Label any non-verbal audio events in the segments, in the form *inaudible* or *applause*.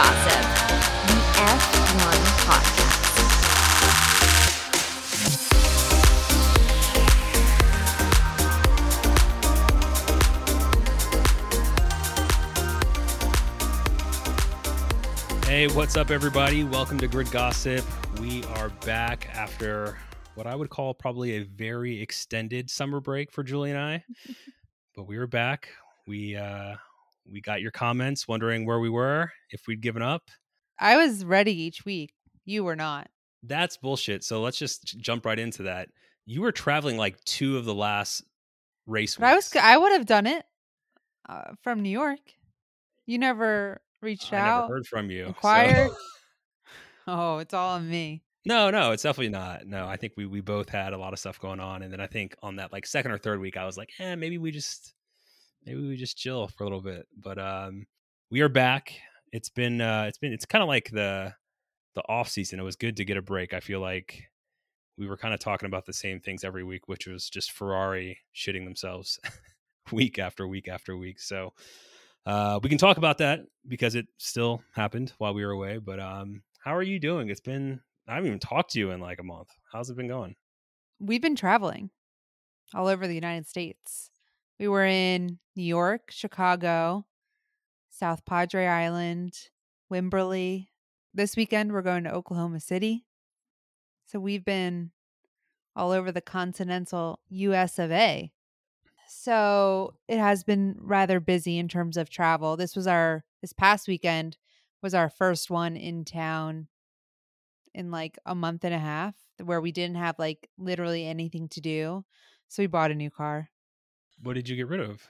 Gossip, the F1 podcast. Hey, what's up, everybody? Welcome to Grid Gossip. We are back after what I would call probably a very extended summer break for Julie and I. *laughs* but we were back. We uh we got your comments wondering where we were, if we'd given up. I was ready each week. You were not. That's bullshit. So let's just jump right into that. You were traveling like two of the last race But I was. I would have done it uh, from New York. You never reached I out, never heard from you. so- *laughs* *laughs* Oh, it's all on me. No, no, it's definitely not. No, I think we we both had a lot of stuff going on, and then I think on that like second or third week, I was like, eh, maybe we just maybe we just chill for a little bit. But um, we are back. It's been uh, it's been it's kind of like the the off season. It was good to get a break. I feel like we were kind of talking about the same things every week, which was just Ferrari shitting themselves *laughs* week after week after week. So uh, we can talk about that because it still happened while we were away. But um, how are you doing? It's been I haven't even talked to you in like a month. How's it been going? We've been traveling all over the United States. We were in New York, Chicago, South Padre Island, Wimberley. This weekend we're going to Oklahoma City. So we've been all over the continental US of A. So it has been rather busy in terms of travel. This was our this past weekend was our first one in town in like a month and a half where we didn't have like literally anything to do. So we bought a new car. What did you get rid of?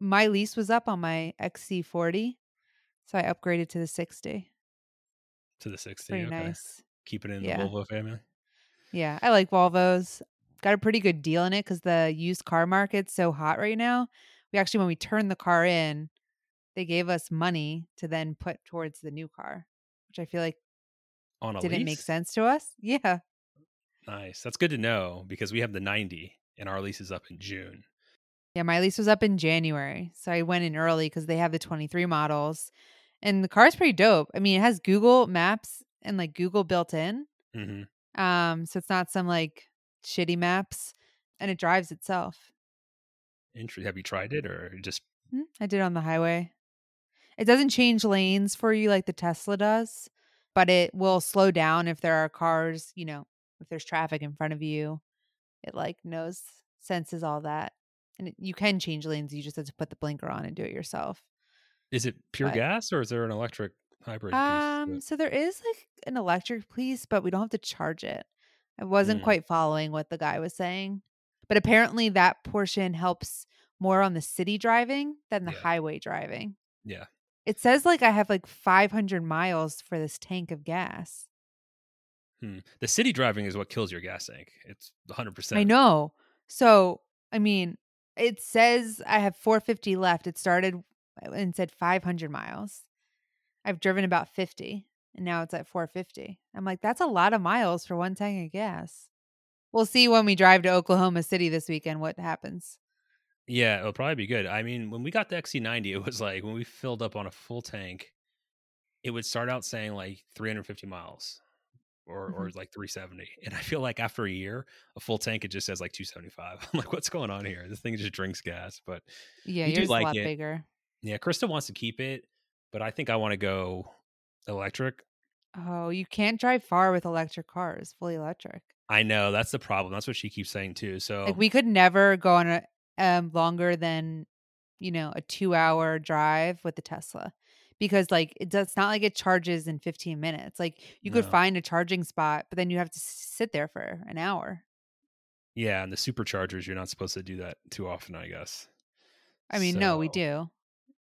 My lease was up on my XC40. So I upgraded to the 60. To the 60. Pretty okay. nice. Keep it in Yeah. the Volvo family. Yeah, I like Volvos. Got a pretty good deal in it because the used car market's so hot right now. We actually, when we turned the car in, they gave us money to then put towards the new car, which I feel like On a didn't lease? make sense to us. Yeah. Nice. That's good to know because we have the 90 and our lease is up in June. Yeah, my lease was up in January. So I went in early because they have the 23 models. And the car's pretty dope. I mean, it has Google Maps and like Google built in. hmm Um, so it's not some like shitty maps and it drives itself. Interesting. Have you tried it or just Mm, I did on the highway. It doesn't change lanes for you like the Tesla does, but it will slow down if there are cars, you know, if there's traffic in front of you. It like knows, senses all that. And it, you can change lanes. You just have to put the blinker on and do it yourself. is it pure But- gas or is there an electric hybrid Um, so there is like an electric piece, but we don't have to charge it. I wasn't Mm. quite following what the guy was saying, but apparently that portion helps more on the city driving than the Yeah. highway driving. Yeah. It says like I have like 500 miles for this tank of gas. Hmm. The city driving is what kills your gas tank. It's 100%. I know. So, I mean, it says I have 450 left. It started and said 500 miles. I've driven about 50 and now it's at 450. I'm like, that's a lot of miles for one tank of gas. We'll see when we drive to Oklahoma City this weekend what happens. Yeah, it'll probably be good. I mean, when we got the XC90, it was like when we filled up on a full tank, it would start out saying like 350 miles or or Mm-hmm. like 370. *laughs* And I feel like after a year, a full tank it just says like 275. *laughs* I'm like, what's going on here? This thing just drinks gas. But Yeah, We do like a lot it. bigger. yeah, Krista wants to keep it, but I think I want to go electric. Oh, you can't drive far with electric cars, fully electric. I know that's the problem. That's what she keeps saying too. So Like we could never go on a um longer than you know a two hour drive with the Tesla because like it does it's not like it charges in 15 minutes. Like you could find a charging spot, but then you have to sit there for an hour. yeah, and the superchargers, you're not supposed to do that too often, I guess. I mean, no, we do.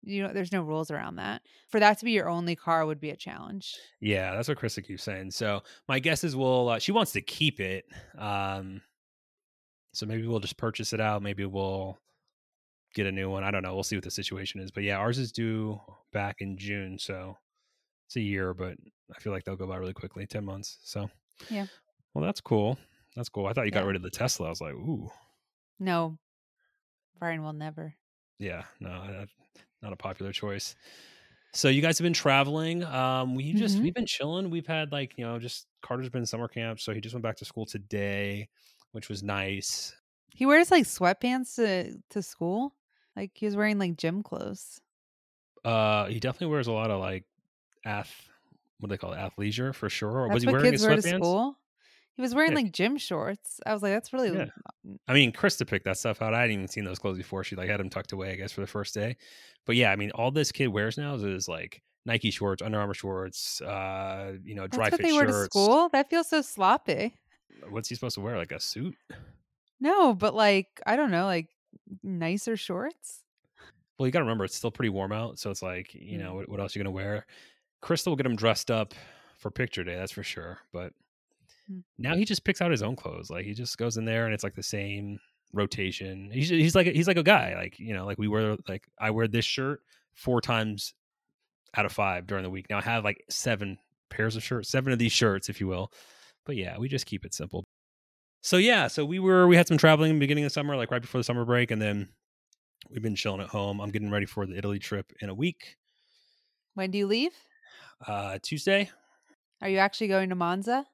You know, there's no rules around that. For that to be your only car would be a challenge. Yeah, that's what Krista keeps saying. So my guess is we'll. Uh, she wants to keep it. Um, so maybe we'll just purchase it out. Maybe we'll get a new one. I don't know. We'll see what the situation is. But yeah, ours is due back in June, so it's a year. But I feel like they'll go by really quickly. Ten months. So Yeah. Well, that's cool. That's cool. I thought you got rid of the Tesla. I was like, ooh, No, Brian will never. yeah, no, not a popular choice. So you guys have been traveling. Um, we just Mhm. we've been chilling. We've had like you know just Carter's been summer camp, so he just went back to school today, which was nice. He wears like sweatpants to to school. Like he was wearing like gym clothes. Uh, he definitely wears a lot of like ath what do they call it athleisure for sure. Or was he wearing his sweatpants? school. He was wearing Yeah. like gym shorts. I was like, that's really Yeah. I mean, Krista picked that stuff out. I hadn't even seen those clothes before. She like had them tucked away, I guess, for the first day. But yeah, I mean, all this kid wears now is, is like Nike shorts, Under Armour shorts, uh, you know, dry that's what fit they wear to shirts. school. That feels so sloppy. What's he supposed to wear? Like a suit? No, but like I don't know, like nicer shorts. Well, you got to remember it's still pretty warm out, so it's like you Mm. know what, what else are you gonna wear? Crystal will get him dressed up for picture day, that's for sure. But Mm. now he just picks out his own clothes. Like he just goes in there and it's like the same rotation. He's he's like he's like a guy. Like you know, like we wear like I wear this shirt four times out of five during the week. Now I have like seven pairs of shirts, seven of these shirts, if you will. But yeah, we just keep it simple. So yeah, so we were we had some traveling in the beginning of summer, like right before the summer break, and then we've been chilling at home. I'm getting ready for the Italy trip in a week. When do you leave? Uh Tuesday. Are you actually going to Monza?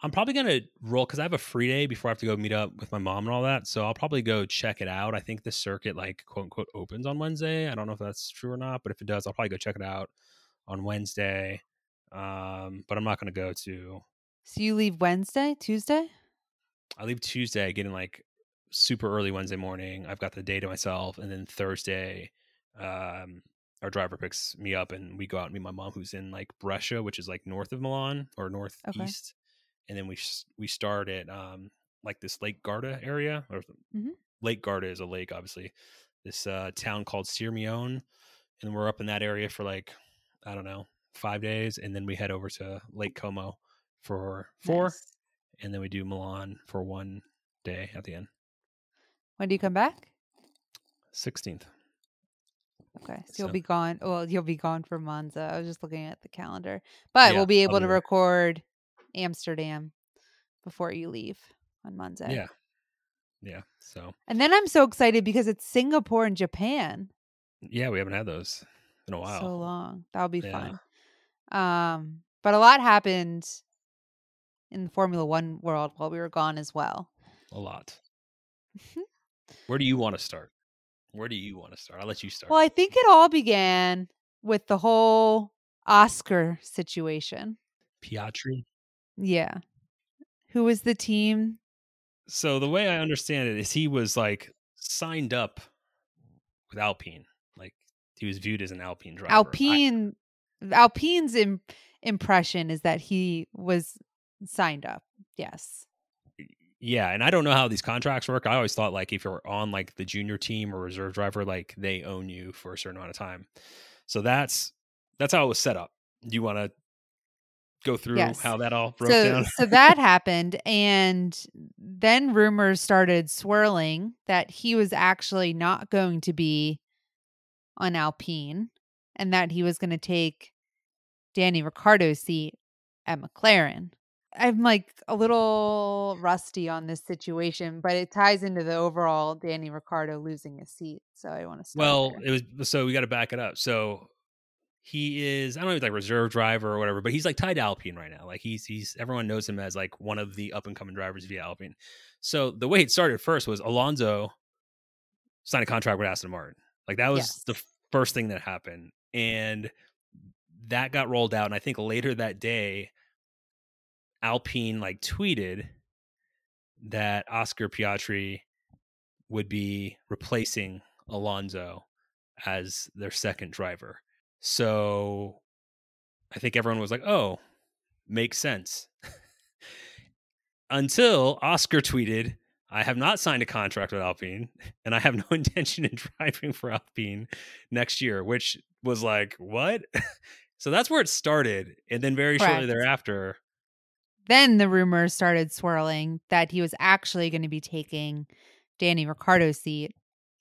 I'm probably gonna roll because I have a free day before I have to go meet up with my mom and all that. So I'll probably go check it out. I think the circuit like quote unquote opens on Wednesday. I don't know if that's true or not, but if it does, I'll probably go check it out on Wednesday. Um, but I'm not gonna go to So you leave Wednesday, Tuesday? I leave Tuesday, getting like super early Wednesday morning. I've got the day to myself, and then Thursday, um, our driver picks me up, and we go out and meet my mom, who's in like Brescia, which is like north of Milan or northeast. And then we we start at um like this Lake Garda area, or Mhm. Lake Garda is a lake, obviously. This uh, town called Sirmione, and we're up in that area for like I don't know five days, and then we head over to Lake Como for four Nice. And then we do Milan for one day at the end. When do you come back? 16th. Okay. So you'll be gone. Well, you'll be gone for Monza. I was just looking at the calendar. But Yeah, we'll be able to record Amsterdam before you leave on Monday. Yeah. Yeah. So, And then I'm so excited because it's Singapore and Japan. yeah, we haven't had those in a while. So long. That'll be Yeah. fun. Um, but a lot happened in the Formula One world while we were gone as well. A lot. Mm-hmm. Where do you want to start? Where do you want to start? I'll let you start. Well, I think it all began with the whole Oscar situation. Piastri. Yeah. Who was the team? So, the way I understand it is he was like signed up with Alpine. Like, he was viewed as an Alpine driver. I- Alpine Alpine's Im- impression is that he was signed up. Yes. yeah and i don't know how these contracts work i always thought like if you're on like the junior team or reserve driver like they own you for a certain amount of time so that's that's how it was set up do you want to go through Yes. how that all broke so down so that *laughs* happened and then rumors started swirling that he was actually not going to be on Alpine and that he was going to take Danny Ricciardo's seat at McLaren. I'm like a little rusty on this situation, but it ties into the overall Danny Ricciardo losing his seat. So I want to start well there. it was so we got to back it up so he is i don't know if he's like reserve driver or whatever but he's like tied to alpine right now like he's he's everyone knows him as like one of the up and coming drivers via alpine so the way it started first was alonso signed a contract with aston martin like that was Yes. the first thing that happened and that got rolled out and i think later that day alpine like tweeted that oscar piastri would be replacing alonso as their second driver so i think everyone was like oh makes sense *laughs* until oscar tweeted I have not signed a contract with Alpine, *laughs* and I have no *laughs* intention in driving for Alpine next year, which was like, what? so that's where it started. And then very shortly thereafter, then the rumors started swirling that he was actually going to be taking Danny Ricciardo's seat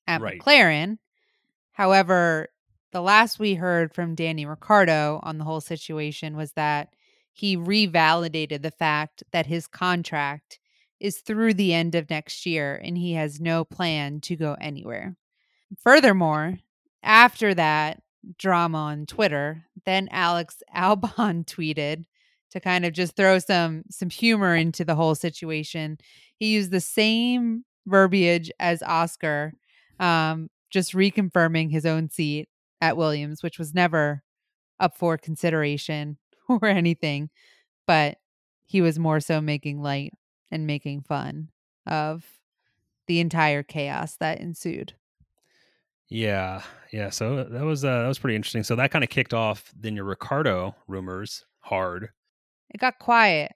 at Right. McLaren. However, the last we heard from Danny Ricciardo on the whole situation was that he revalidated the fact that his contract is through the end of next year and he has no plan to go anywhere. Furthermore, after that, drama on Twitter. Then Alex *laughs* Albon tweeted to kind of just throw some some humor into the whole situation. He used the same verbiage as Oscar, um, just reconfirming his own seat at Williams, which was never up for consideration *laughs* or anything, but he was more so making light and making fun of the entire chaos that ensued. Yeah, yeah. So that was uh, that was pretty interesting. So that kind of kicked off then your Ricciardo rumors hard. It got quiet.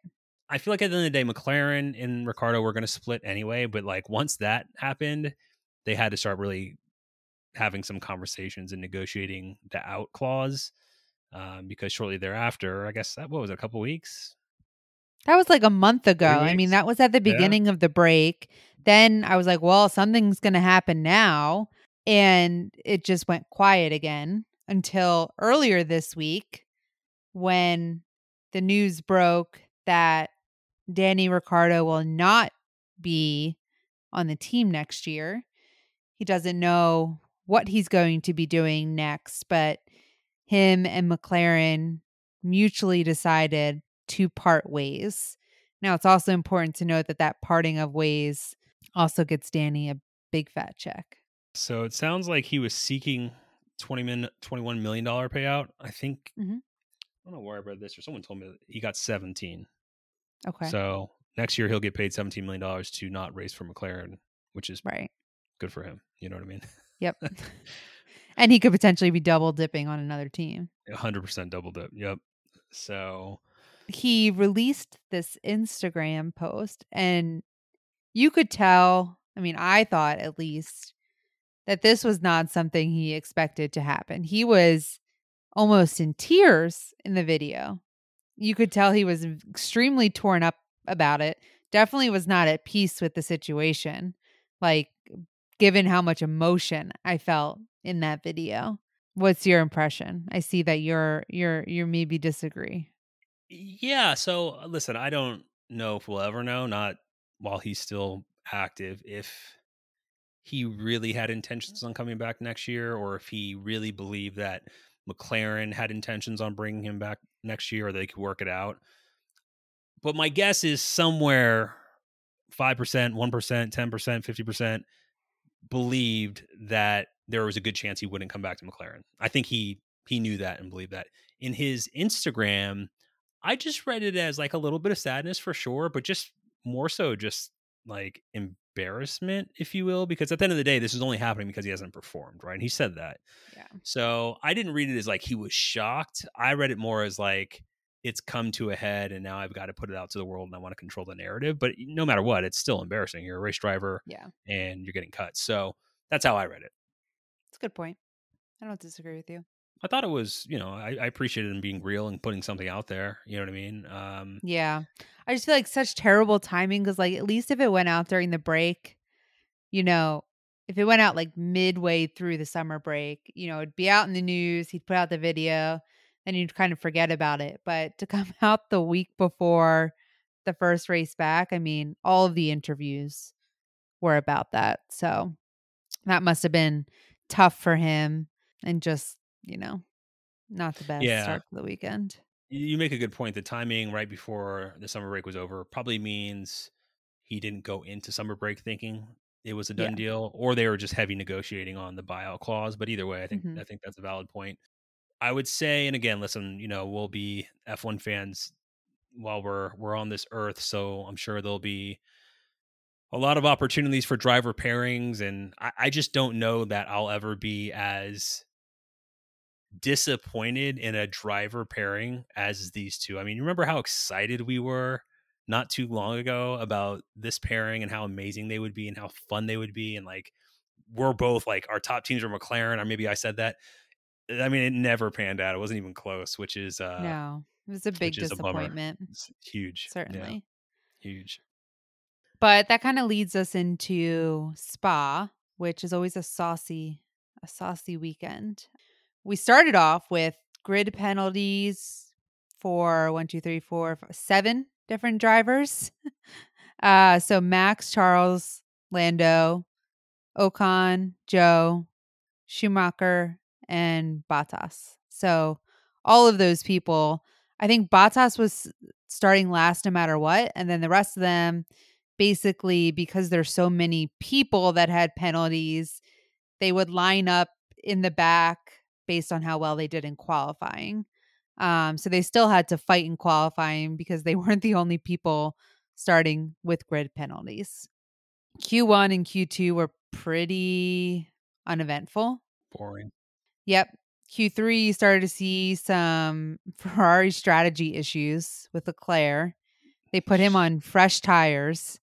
I feel like at the end of the day, McLaren and Ricciardo were going to split anyway. But like once that happened, they had to start really having some conversations and negotiating the out clause. Um, because shortly thereafter, I guess that what was it, a couple weeks. That was like a month ago. I mean, that was at the Yeah. beginning of the break. Then I was like, well, something's going to happen now. And it just went quiet again until earlier this week when the news broke that Danny Ricciardo will not be on the team next year. He doesn't know what he's going to be doing next, but him and McLaren mutually decided to part ways. Now, it's also important to note that that parting of ways also gets Danny a big fat check. So it sounds like he was seeking 20 min, 21 million dollar payout. I think Mhm. I don't know where I read this or someone told me that he got 17. Okay. So next year he'll get paid 17 million dollars to not race for McLaren, which is right. good for him. You know what I mean? Yep. *laughs* and he could potentially be double dipping on another team. 100% double dip. Yep. So He released this Instagram post, and you could tell, I mean, I thought at least, that this was not something he expected to happen. He was almost in tears in the video. You could tell he was extremely torn up about it. Definitely was not at peace with the situation. Like, given how much emotion I felt in that video. What's your impression? I see that you're you're you maybe disagree. Yeah. So uh, listen, I don't know if we'll ever know, not while he's still active, if he really had intentions on coming back next year or if he really believed that McLaren had intentions on bringing him back next year or they could work it out. But my guess is somewhere 5%, 1%, 10%, 50% believed that there was a good chance he wouldn't come back to McLaren. I think he he knew that and believed that. In his Instagram, I just read it as like a little bit of sadness for sure, but just more so just like embarrassment, if you will, because at the end of the day, this is only happening because he hasn't performed, right? And he said that. Yeah. So I didn't read it as like he was shocked. I read it more as like it's come to a head and now I've got to put it out to the world and I want to control the narrative. But no matter what, it's still embarrassing. You're a race driver Yeah. and you're getting cut. So that's how I read it. It's a good point. I don't disagree with you. I thought it was, you know, I, I appreciated him being real and putting something out there. You know what I mean? Um, Yeah. I just feel like such terrible timing because, like, at least if it went out during the break, you know, if it went out like midway through the summer break, you know, it'd be out in the news. He'd put out the video, and you'd kind of forget about it. But to *laughs* come out the week before the first race back, I mean, all of the interviews were about that. So that must have been tough for him and just, you know, not the best Yeah. start to the weekend. you make a good point. The timing right before the summer break was over probably means he didn't go into summer break thinking it was a done Yeah. deal, or they were just heavy negotiating on the buyout clause. But either way, I think Mhm. I think that's a valid point. I would say, and again, listen, you know, we'll be F1 fans while we're we're on this earth, so I'm sure there'll be a lot of opportunities for driver pairings, and I, I just don't know that I'll ever be as disappointed in a driver pairing as these two. I mean, you remember how excited we were not too long ago about this pairing and how amazing they would be and how fun they would be and like we're both like our top teams are McLaren or maybe I said that. I mean, it never panned out. It wasn't even close, which is uh no, it was a big which is a bummer. disappointment. it's huge. Yeah, certainly. huge. But that kind of leads us into Spa, which is always a saucy, a saucy weekend. We started off with grid penalties for one, two, three, four, f- seven different drivers. *laughs* uh, so Max, Charles, Lando, Ocon, Zhou, Schumacher, and Bottas. So all of those people, I think Bottas was starting last no matter what. And then the rest of them, basically, because there's so many people that had penalties, they would line up in the back based on how well they did in qualifying. Um, so they still had to fight in qualifying because they *laughs* weren't the only people starting with grid penalties. Q1 and Q2 were pretty uneventful. Boring. Yep. Q3 you started to see some *laughs* Ferrari strategy issues with Leclerc. They put him on fresh tires.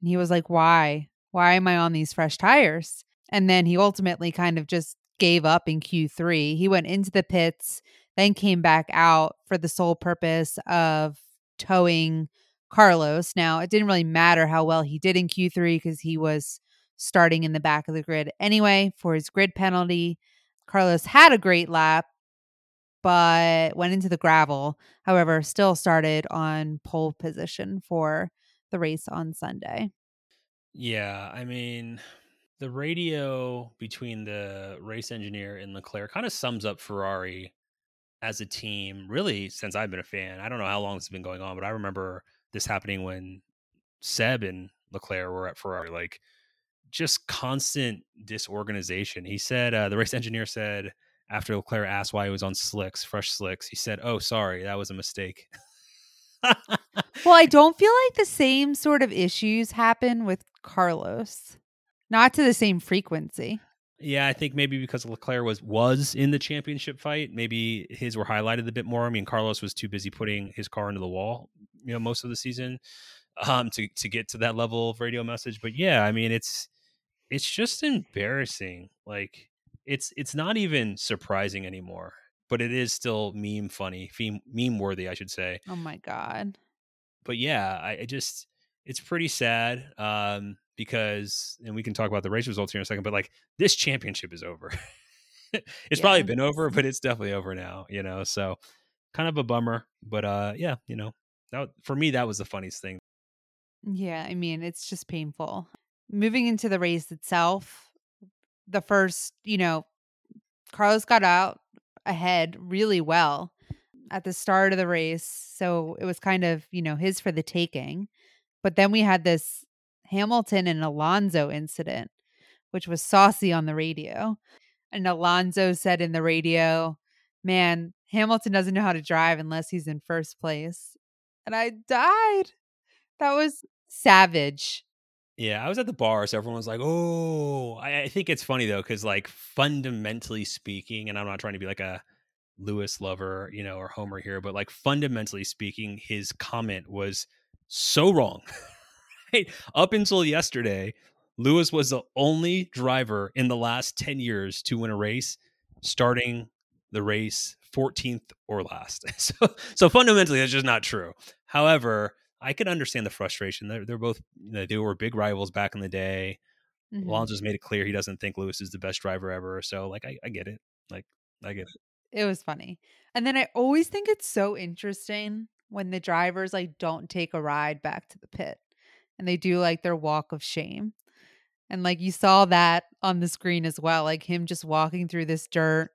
And he was like, Why? Why am I on these fresh tires? And then he ultimately kind of just gave up in Q3. He went into the pits, then came back out for the sole purpose of towing Carlos. Now, it didn't really matter how well he did in Q3 because he was starting in the back of the grid anyway for his grid penalty. Carlos had a great lap, but went into the gravel. However, still started on pole position for the race on Sunday. Yeah, I mean, the radio between the race engineer and Leclerc kind of sums up Ferrari as a team, really, since I've been a fan. I don't know how long this has been going on, but I remember this happening when Seb and Leclerc were at Ferrari. Like, just constant disorganization. He said, uh, the race engineer said, after Leclerc asked why he was on slicks, fresh slicks, he said, Oh, sorry, that was a mistake. Well, I *laughs* don't feel like the same sort of issues happen with Carlos, not to the same frequency. Yeah, I think maybe because Leclerc was was in the championship fight, maybe his were highlighted a bit more. I mean, Carlos was too busy putting his car into the wall, you know, most of the season, um, to to get to that level of radio message. But yeah, I mean, it's it's just embarrassing. Like it's it's not even surprising anymore, but it is still meme funny, meme meme worthy, I should say. Oh my God. But yeah, I, I just it's pretty sad um, because, and we can talk about the race results here in a second. But like this championship is over. *laughs* it's probably been over, but it's definitely over now. You know, so kind of a bummer. But uh, yeah, you know, that for me that was the funniest thing. Yeah, I mean, it's just painful. Moving into the race itself, the first, you know, Carlos got out ahead really well at the start of the race. So it was kind of, you know, his for the taking. But then we had this Hamilton and Alonso incident, which was saucy on the radio. And Alonso said in the radio, Man, Hamilton doesn't know how to drive unless he's in first place. And I died. That was savage. Yeah, I was at the bar, so everyone was like, "Oh." I, I think it's funny though, because like fundamentally speaking, and I'm not trying to be like a Lewis lover, you know, or Homer here, but like fundamentally speaking, his comment was so wrong. *laughs* right? *laughs* Up until yesterday, Lewis was the only driver in the last 10 years to win a race starting the race 14th or last. *laughs* So so fundamentally that's just not true. However, I could understand the frustration. They're they're both you know, they were big rivals back in the day. Mhm. Alonso's made it clear he doesn't think Lewis is the best driver ever. So like I, I get it. Like I get it. It was funny. And then I always think it's so interesting when the drivers like don't take a ride back to the pit and they do like their walk of shame. And like you saw that on the screen as well, like him just walking through this dirt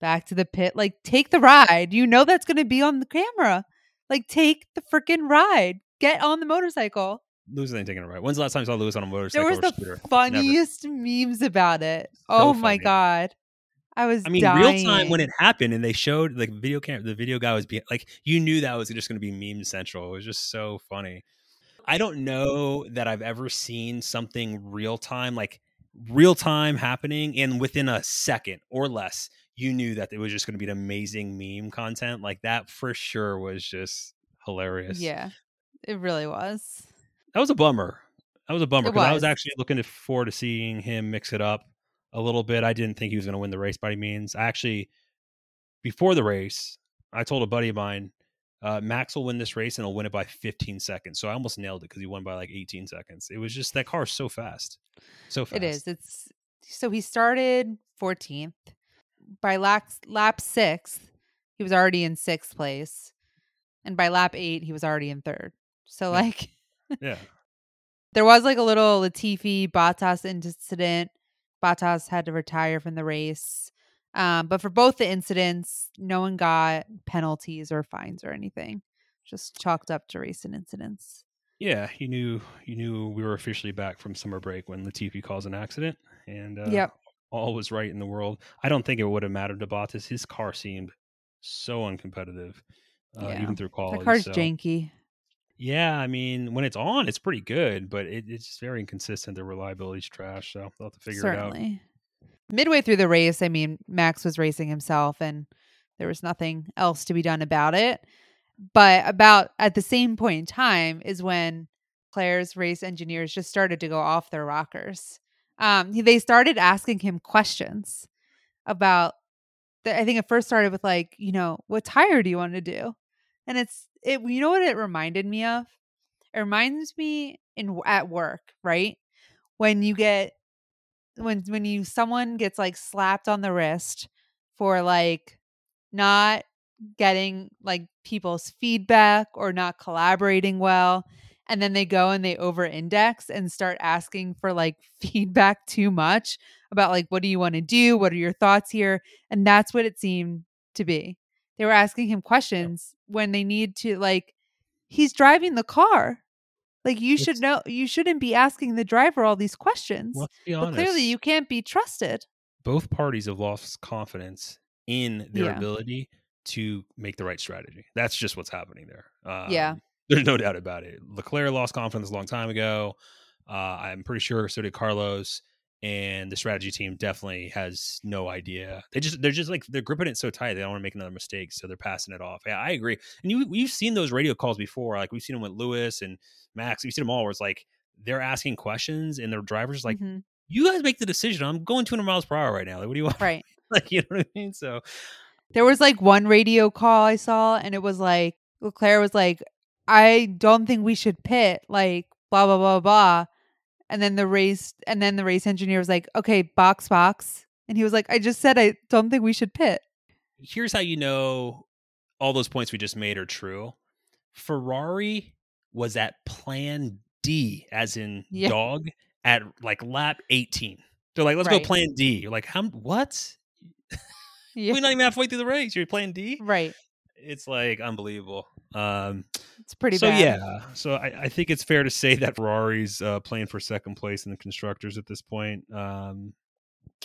back to the pit. Like take the ride. You know that's going to be on the camera. Like take the freaking ride. Get on the motorcycle. Lewis ain't taking a ride. When's the last time you saw Lewis on a motorcycle There was or the scooter? Never. funniest memes about it. oh my god. I was I mean, dying. real time when it happened, and they showed like video cam, the video guy was being like, you knew that was just going to be meme central. It was just so funny. I don't know that I've ever seen something real time, like real time happening, and within a second or less, you knew that it was just going to be an amazing meme content. Like that for sure was just hilarious. Yeah. It really was. that was a bummer. That was a bummer because I was was. actually looking forward to seeing him mix it up a little bit. I didn't think he was going to win the race by any means. I actually, before the race, I told a buddy of mine, uh, Max will win this race and he'll win it by 15 seconds. So I almost nailed it because he won by like 18 seconds. It was just that car is so fast, so fast. It is. It's so he started 14th. By lap lap 6th, he was already in 6th place. And by lap 8, he was already in 3rd. So like *laughs* Yeah, there was like a little Latifi Bottas incident. Bottas had to retire from the race. Um, but for both the incidents, no one got penalties or fines or anything. Just chalked up to recent incidents. Yeah, you knew you knew we were officially back from summer break when Latifi caused an accident, and uh, Yep. all was right in the world. I don't think it would have mattered to Bottas. His car seemed so uncompetitive, uh, Yeah. even through quality. The car's so- janky. Yeah, I mean, when it's on, it's pretty good, but it, it's very inconsistent. The reliability's trash, so they'll have to figure it out. Midway through the race, I mean, Max was racing himself and there was nothing else to be done about it. But about at the same point in time is when Claire's race engineers just started to go off their rockers. Um, they started asking him questions about. The, I think it first started with like, you know, what tire do you want to do? And it's it. You know what it reminded me of? It reminds me in at work, right? When you get when when you someone gets like slapped on the wrist for like not getting like people's feedback or not collaborating well and then they go and they over index and start asking for like *laughs* feedback too much about like what do you want to do? What are your thoughts here? and that's what it seemed to be. They were asking him questions when they need to like he's driving the car like you should know you shouldn't be asking the driver all these questions Let's be but clearly you can't be trusted both parties have lost confidence in their Yeah. ability to make the right strategy. That's just what's happening there. Um, Yeah. There's no doubt about it. Leclerc lost confidence a long time ago. Uh, I'm pretty sure so did Carlos. And the strategy team definitely has no idea. They just they're just like they're gripping it so tight they don't want to make another mistake, so they're passing it off. Yeah, I agree. And you we've seen those radio calls before. Like we've seen them with Lewis and Max. We've seen them all where it's like they're asking questions and their drivers like, Mhm. you guys make the decision. I'm going 200 miles per hour right now. Like, what do you want? right *laughs* like, you know what I mean? So, There was like one radio call I saw, and it was like Leclerc was like, "I don't think we should pit." Like blah blah blah blah, and then the race, and then the race engineer was like, "Okay, box box," and he was like, "I just said I don't think we should pit." here's how you know all those points we just made are true. Ferrari was at plan D, as in Yeah. dog, at like lap 18. They're like, let's Right. go plan D. You're like, how, what? Yeah, *laughs* We're not even halfway through the race. You're playing D? right. It's like unbelievable. Um, It's pretty so bad. yeah, so I, I think it's fair to say that Ferrari's uh, playing for second place in the constructors at this point, um,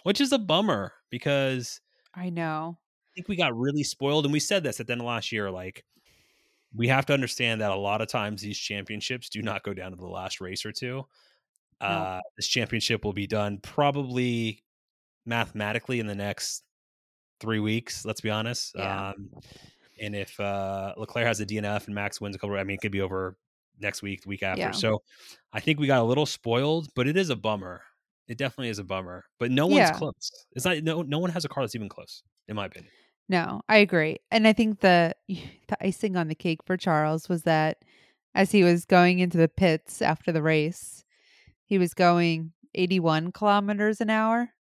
which is a bummer because I know. I think we got really spoiled, and we said this at the end of last year. Like, we have to understand that a lot of times these championships do not go down to the last race or two. Uh, this championship will be done probably mathematically in the next three weeks. Let's be honest. Yeah. Um, and if uh, Leclerc has a DNF and Max wins a couple, I mean, it could be over next week, the week after. Yeah. So I think we got a little spoiled, but it is a bummer. It definitely is a bummer. But no one's Yeah. close. It's not. No, no one has a car that's even close, in my opinion. No, I agree. And I think the *laughs* the icing on the cake for Charles was that as he was going into the pits after the race, he was going 81 kilometers an hour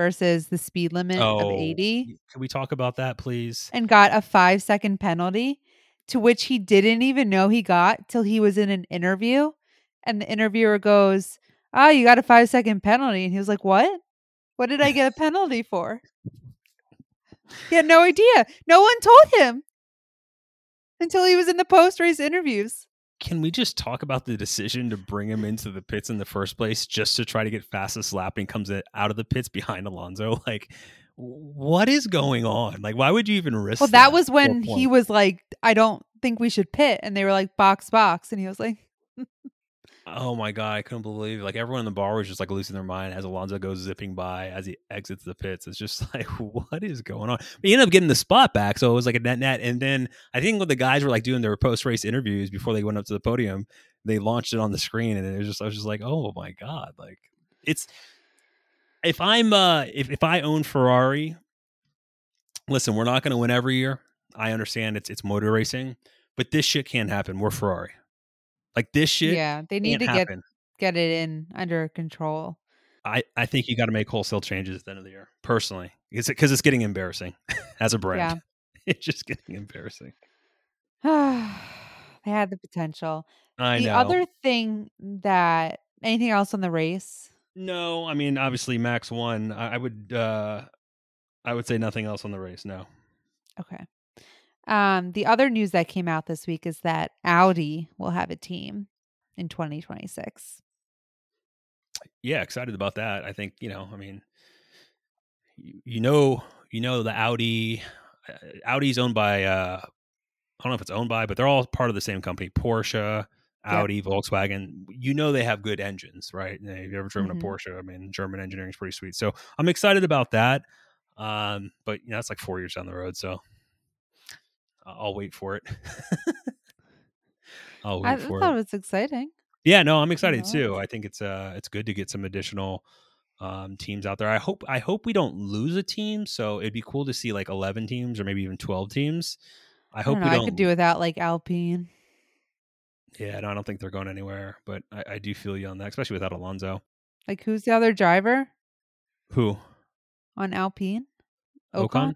versus the speed limit of 80 Can we talk about that, please? and got a 5 second penalty to which he didn't even know he got till he was in an interview and the interviewer goes, "Oh, you got a 5 second penalty." And he was like, "What? What did I get a penalty for?" He had no idea. No one told him until he was in the post race interviews. Can we just talk about the decision to bring him into the pits in the first place just to try to get fastest lap and comes out of the pits behind Alonso? *laughs* Like, what is going on? Like, why would you even risk? Well, that was when he was like, I don't think we should pit. And they were like, box, box. And he was like, *laughs* Oh my god, I couldn't believe it. like everyone in the bar was just like losing their mind as Alonso goes zipping by as he exits the pits. It's just *laughs* like, what is going on? But he ended up getting the spot back, so it was like a net net. And then I think when the guys were like doing their post race interviews before they went up to the podium, they launched it on the screen, and it was just I was just like, oh my god, like it's if I'm uh if if I own Ferrari, listen, we're not going to win every year. I understand it's it's motor racing, but this shit can't happen. We're Ferrari. Like this shit yeah, they need to get, happen. get it in under control. I, I think you got to make wholesale changes at the end of the year, personally, because it's getting embarrassing *laughs* as a brand. *laughs* It's just getting embarrassing. *sighs* they had the potential. I the know. other thing that, anything else on the race? no, I mean, obviously Max won. I, I would, uh, I would say nothing else on the race. No. Okay. Um, the other news that came out this week is that Audi will have a team in 2026. Yeah, excited about that. I think you know. I mean, you, you know, you know the Audi. Uh, Audi's owned by. uh I don't know if it's owned by, but they're all part of the same company. Porsche, Audi, Volkswagen. You know they have good engines, right? If you've ever driven Mhm. a Porsche, I mean, German engineering is pretty sweet. So I'm excited about that. Um, but you know, that's like four years down the road, so I'll wait for it. *laughs* I'll wait I for thought it. it was exciting. Yeah, no, I'm excited too. I think it's uh it's good to get some additional um teams out there. I hope I hope we don't lose a team, so it'd be cool to see like 11 teams or maybe even 12 teams. I I hope don't we know. I don't could do without like Alpine. Yeah, no, I don't think they're going anywhere, but I, I do feel you on that, especially without Alonso. Like, who's the other driver Who? on Alpine? Ocon?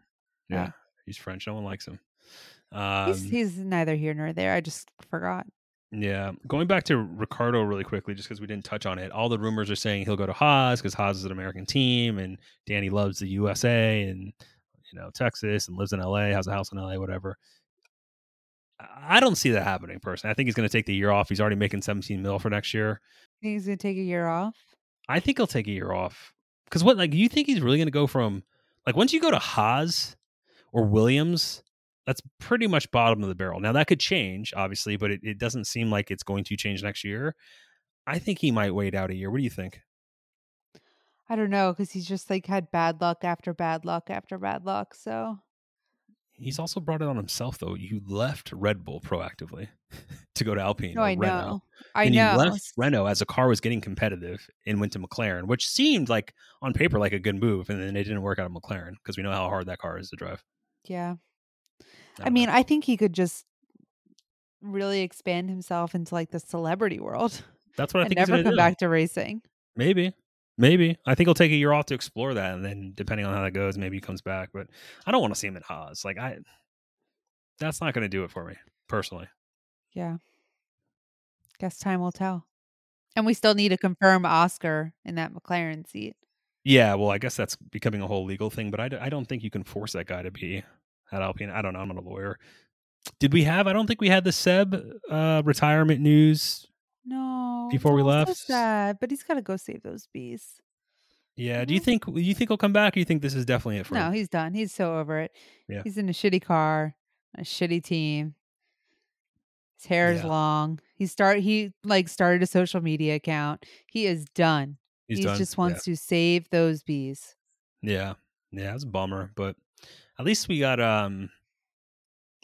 Yeah, Oh. he's French. No one likes him. He's, Um, he's neither here nor there. I just forgot. yeah, going back to Ricciardo really quickly, just because we didn't touch on it. All the rumors are saying he'll go to Haas because Haas is an American team, and Danny loves the USA and you know Texas and lives in LA, has a house in LA, whatever. I don't see that happening personally. I think he's going to take the year off. He's already making 17 mil for next year. He's gonna take a year off. I think he'll take a year off. Because what, like, you think he's really going to go from, like, once you go to Haas or Williams, that's pretty much bottom of the barrel. Now, that could change, obviously, but it, it doesn't seem like it's going to change next year. I think he might wait out a year. What do you think? I don't know because he's just like had bad luck after bad luck after bad luck. So He's also brought it on himself, though. You left Red Bull proactively *laughs* to go to Alpine. no, or I Renault. know. I and know. he left Renault as a car was getting competitive and went to McLaren, which seemed like on paper like a good move, and then it didn't work out at McLaren because we know how hard that car is to drive. Yeah. I don't mean, know. I think he could just really expand himself into like the celebrity world that's what I and think never come do. back to racing. Maybe. Maybe. I think he'll take a year off to explore that and then depending on how that goes, maybe he comes back. But I don't want to see him at Haas. Like I that's not gonna do it for me, personally. Yeah. Guess time will tell. And we still need to confirm Oscar in that McLaren seat. Yeah, well, I guess that's becoming a whole legal thing, but I, d- I don't think you can force that guy to be at Alpine. I don't know. I'm not a lawyer. Did we have? I don't think we had the Seb uh, retirement news. No. Before we all so left? sad, but he's got to go save those bees. Yeah. Do you Mhm. think you think he'll come back? Or you think this is definitely it for No, him? No, he's done. He's so over it. Yeah. He's in a shitty car, a shitty team. His hair is Yeah. long. He start he like started a social media account. He is done. He just Yeah. wants to save those bees. Yeah. Yeah, it's a bummer, but at least we got um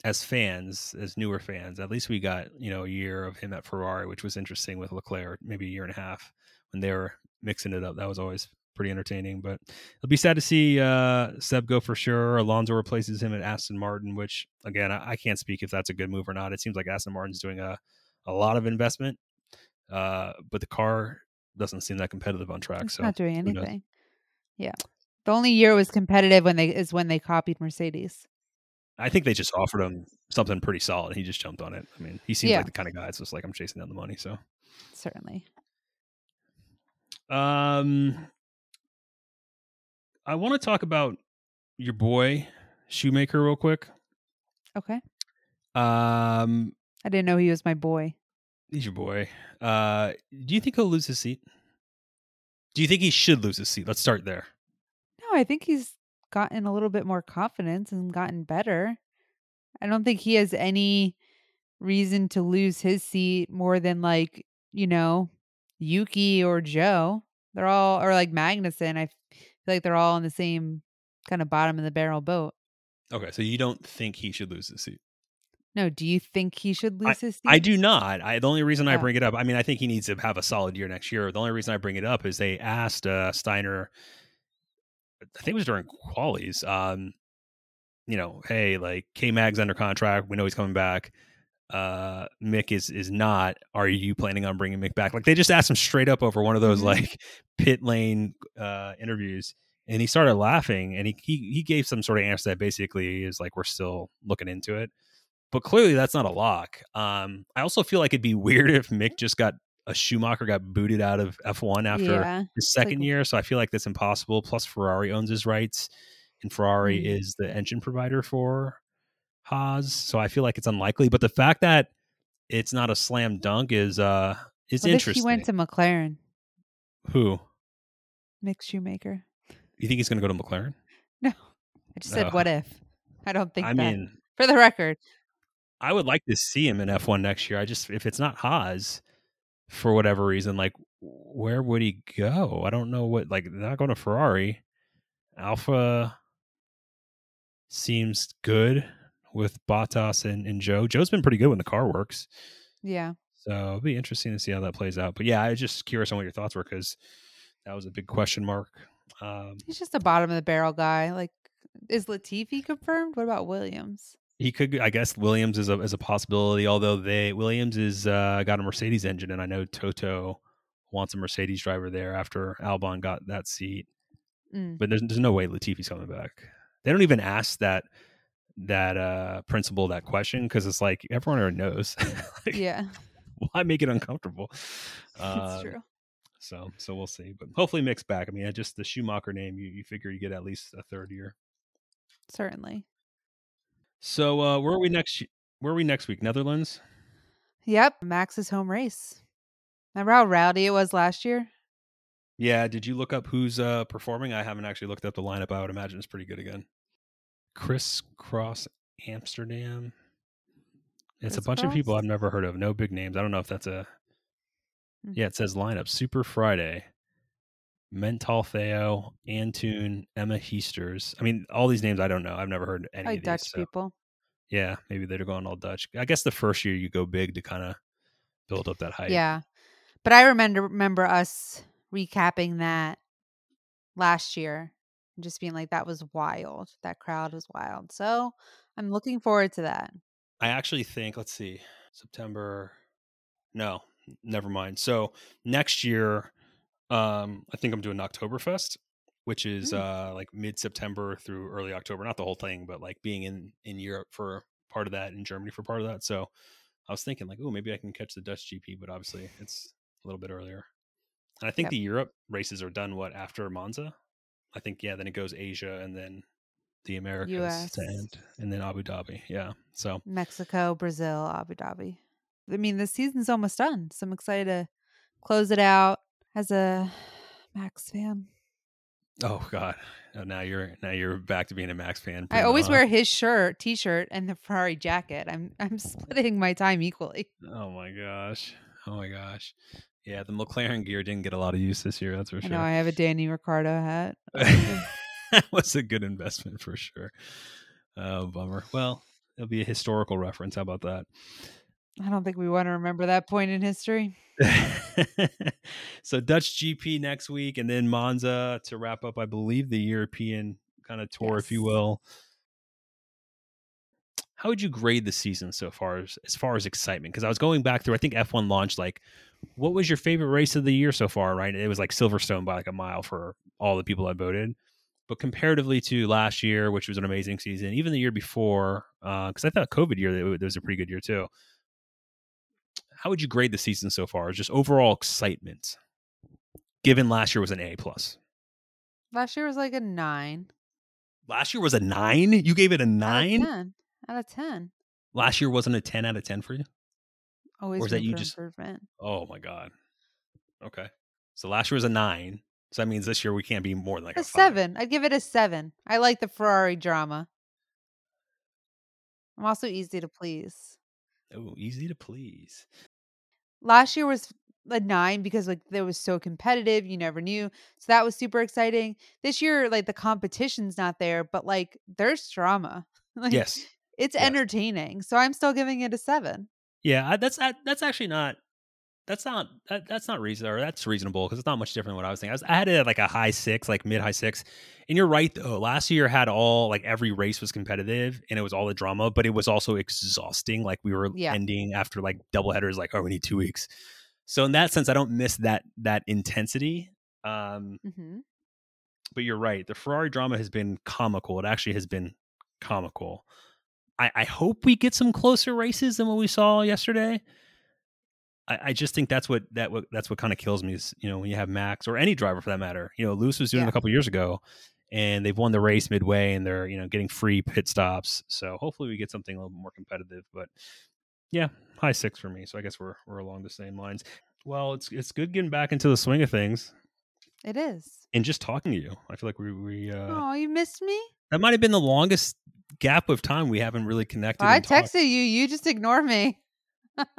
as fans, as newer fans, at least we got, you know, a year of him at Ferrari, which was interesting with Leclerc, maybe a year and a half when they were mixing it up. That was always pretty entertaining. But it'll be sad to see uh Seb go for sure. Alonso replaces him at Aston Martin, which again I, I can't speak if that's a good move or not. It seems like Aston Martin's doing a, a lot of investment. Uh but the car doesn't seem that competitive on track. It's so not doing anything. Yeah. The only year it was competitive when they is when they copied Mercedes. I think they just offered him something pretty solid. He just jumped on it. I mean, he seems Yeah. like the kind of guy that's just like I'm chasing down the money. So, Certainly. um, I want to talk about your boy Schumacher real quick. Okay. Um, I didn't know he was my boy. he's your boy. Uh, do you think he'll lose his seat? Do you think he should lose his seat? Let's start there. I think he's gotten a little bit more confidence and gotten better. I don't think he has any reason to lose his seat more than like, you know, Yuki or Zhou. They're all or like Magnussen. I feel like they're all in the same kind of bottom of the barrel boat. Okay, so you don't think he should lose his seat? No, do you think he should lose his seat? I do not. I the only reason I Oh. bring it up, I mean, I think he needs to have a solid year next year. The only reason I bring it up is they asked uh, Steiner, I think it was during qualies, um, you know, hey, like K Mag's under contract. We know he's coming back. Uh, Mick is is not. Are you planning on bringing Mick back? Like they just asked him straight up over one of those Mhm. like *laughs* pit lane uh, interviews, and he started laughing, and he he he gave some sort of answer that basically is like we're still looking into it but clearly that's not a lock. Um, I also feel like it'd be *laughs* weird if Mick just got a Schumacher got booted out of F1 after yeah. his second like- year. So I feel like that's impossible. Plus, Ferrari owns his rights. and Ferrari Mm. is the engine provider for Haas. So I feel like it's unlikely. But the fact that it's not a slam dunk is uh is if interesting. he went to McLaren, Who? Mick Schumacher? You think he's going to go to McLaren? *laughs* No, I just said Oh. what if. I don't think I that. mean, For the record, I would like to see him in F1 next year. I just if it's not Haas for whatever reason, like where would he go? I don't know what like not going to Ferrari. Alfa seems good with Bottas and, and Zhou. Zhou's been pretty good when the car works. yeah. So it'll be interesting to see how that plays out. But yeah, I was just curious on what your thoughts were because that was a big question mark. Um, He's just a bottom of the barrel guy. Like, is Latifi confirmed? What about Williams? He could, I guess, Williams is a is a possibility. Although they Williams is uh, got a Mercedes engine, and I know Toto wants a Mercedes driver there after Albon got that seat. Mm. But there's there's no way Latifi's coming back. They don't even ask that that uh principal that question because it's like everyone already knows. *laughs* Like, Yeah, *laughs* Why make it uncomfortable? *laughs* that's Uh, true. So so we'll see. But hopefully Mick's back. I mean, just the Schumacher name, you, you figure you get at least a third year. Certainly. So uh where are we next where are we next week? Netherlands? Yep. Max's home race. Remember how rowdy it was last year? Yeah, did you look up who's uh performing? I haven't actually looked up the lineup. I would imagine it's pretty good again. Kris Kross Amsterdam. It's a bunch of people I've never heard of. No big names. I don't know if that's a Hmm. Yeah, it says lineup. Super Friday. Mental Theo, Antoon, Emma Heesters. I mean, all these names I don't know. I've never heard any of these. Dutch so- people. Yeah, maybe they're going all Dutch. I guess the first year you go big to kind of build up that hype. Yeah. But I remember remember us recapping that last year and just being like that was wild. That crowd was wild. So I'm looking forward to that. I actually think, let's see, September. No, never mind. So next year, um, I think I'm doing Oktoberfest, which is Hmm. uh like mid September through early October. Not the whole thing, but like being in in Europe for part of that, in Germany for part of that. So I was thinking like, oh, maybe I can catch the Dutch GP, but obviously it's a little bit earlier. And I think Yep. the Europe races are done what after Monza. I think yeah, then it goes Asia and then the Americas US. to end, and then Abu Dhabi. Yeah, so Mexico, Brazil, Abu Dhabi. I mean, the season's almost done. So I'm excited to close it out as a Max fan. Oh God! Oh, now you're now you're back to being a Max fan. I always huh? wear his shirt, t-shirt, and the Ferrari jacket. I'm I'm *laughs* splitting my time equally. Oh my gosh! Oh my gosh! Yeah, the McLaren gear didn't get a lot of use this year. That's for sure. know I have a Danny Ricciardo hat. *laughs* that was a good investment for sure. Oh, bummer. Well, it'll be a historical reference. How about that? I don't think we want to remember that point in history. *laughs* so Dutch GP next week, and then Monza to wrap up. I believe the European kind of tour, if you will. How would you grade the season so far, as, as far as excitement? Because I was going back through. I think F1 launched like, what was your favorite race of the year so far? Right, it was like Silverstone by like a mile for all the people that voted. But comparatively to last year, which was an amazing season, even the year before, uh, because I thought COVID year that was a pretty good year too how would you grade the season so far? Just overall excitement, given last year was an A plus. Last year was like a nine. Last year was a nine. You gave it a Out of nine. 10. Out of 10. Last year wasn't a ten out of ten for you. Always Or is that you just- improvement. Oh my god. Okay, so last year was a nine. So that means this year we can't be more than like a, a seven. I'd give it a seven. I like the Ferrari drama. I'm also easy to please. Oh, easy to please. Last year was a nine because like it was so competitive. You never knew. So that was super exciting. This year, like the competition's not there, but like there's drama. *laughs* like, Yes. It's Yes. entertaining. So I'm still giving it a seven. Yeah, I, that's that, that's actually not that's not that, that's not reasonable. Or that's reasonable because it's not much different than what I was thinking. I, was, I had it at like a high six, like mid high six. And you're right though. Last year had all like every race was competitive and it was all the drama, but it was also exhausting. Like we were Yeah. ending after like double headers, like oh we need two weeks. So in that sense, I don't miss that that intensity. Um, hmm but you're right. The Ferrari drama has been comical. It actually has been comical. I, I hope we get some closer races than what we saw yesterday. I, I just think that's what that what that's what kind of kills me is you know when you have Max or any driver for that matter. You know, Lewis was doing it Yeah. a couple years ago, and they've won the race midway, and they're you know getting free pit stops. So hopefully we get something a little more competitive. But yeah, high six for me. So I guess we're we're along the same lines. Well, it's it's good getting back into the swing of things It is. and just talking to you. I feel like we we uh, oh, you missed me? that might have been the longest gap of time we haven't really connected. I and talked. texted you. You just ignore me.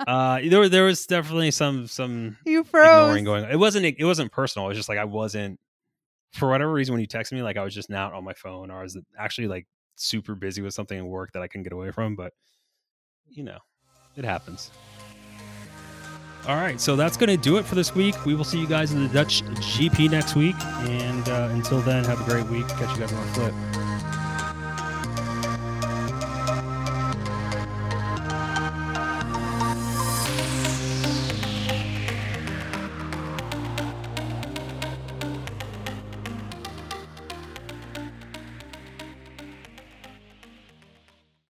Uh, there there was definitely some some You froze. ignoring going. It wasn't it wasn't personal. It was just like I wasn't for whatever reason when you texted me, like I was just not on my phone or I was actually like super busy with something at work that I couldn't get away from. But you know, it happens. All right, so that's going to do it for this week. We will see you guys in the Dutch GP next week. And uh, until then, have a great week. Catch you guys on the flip.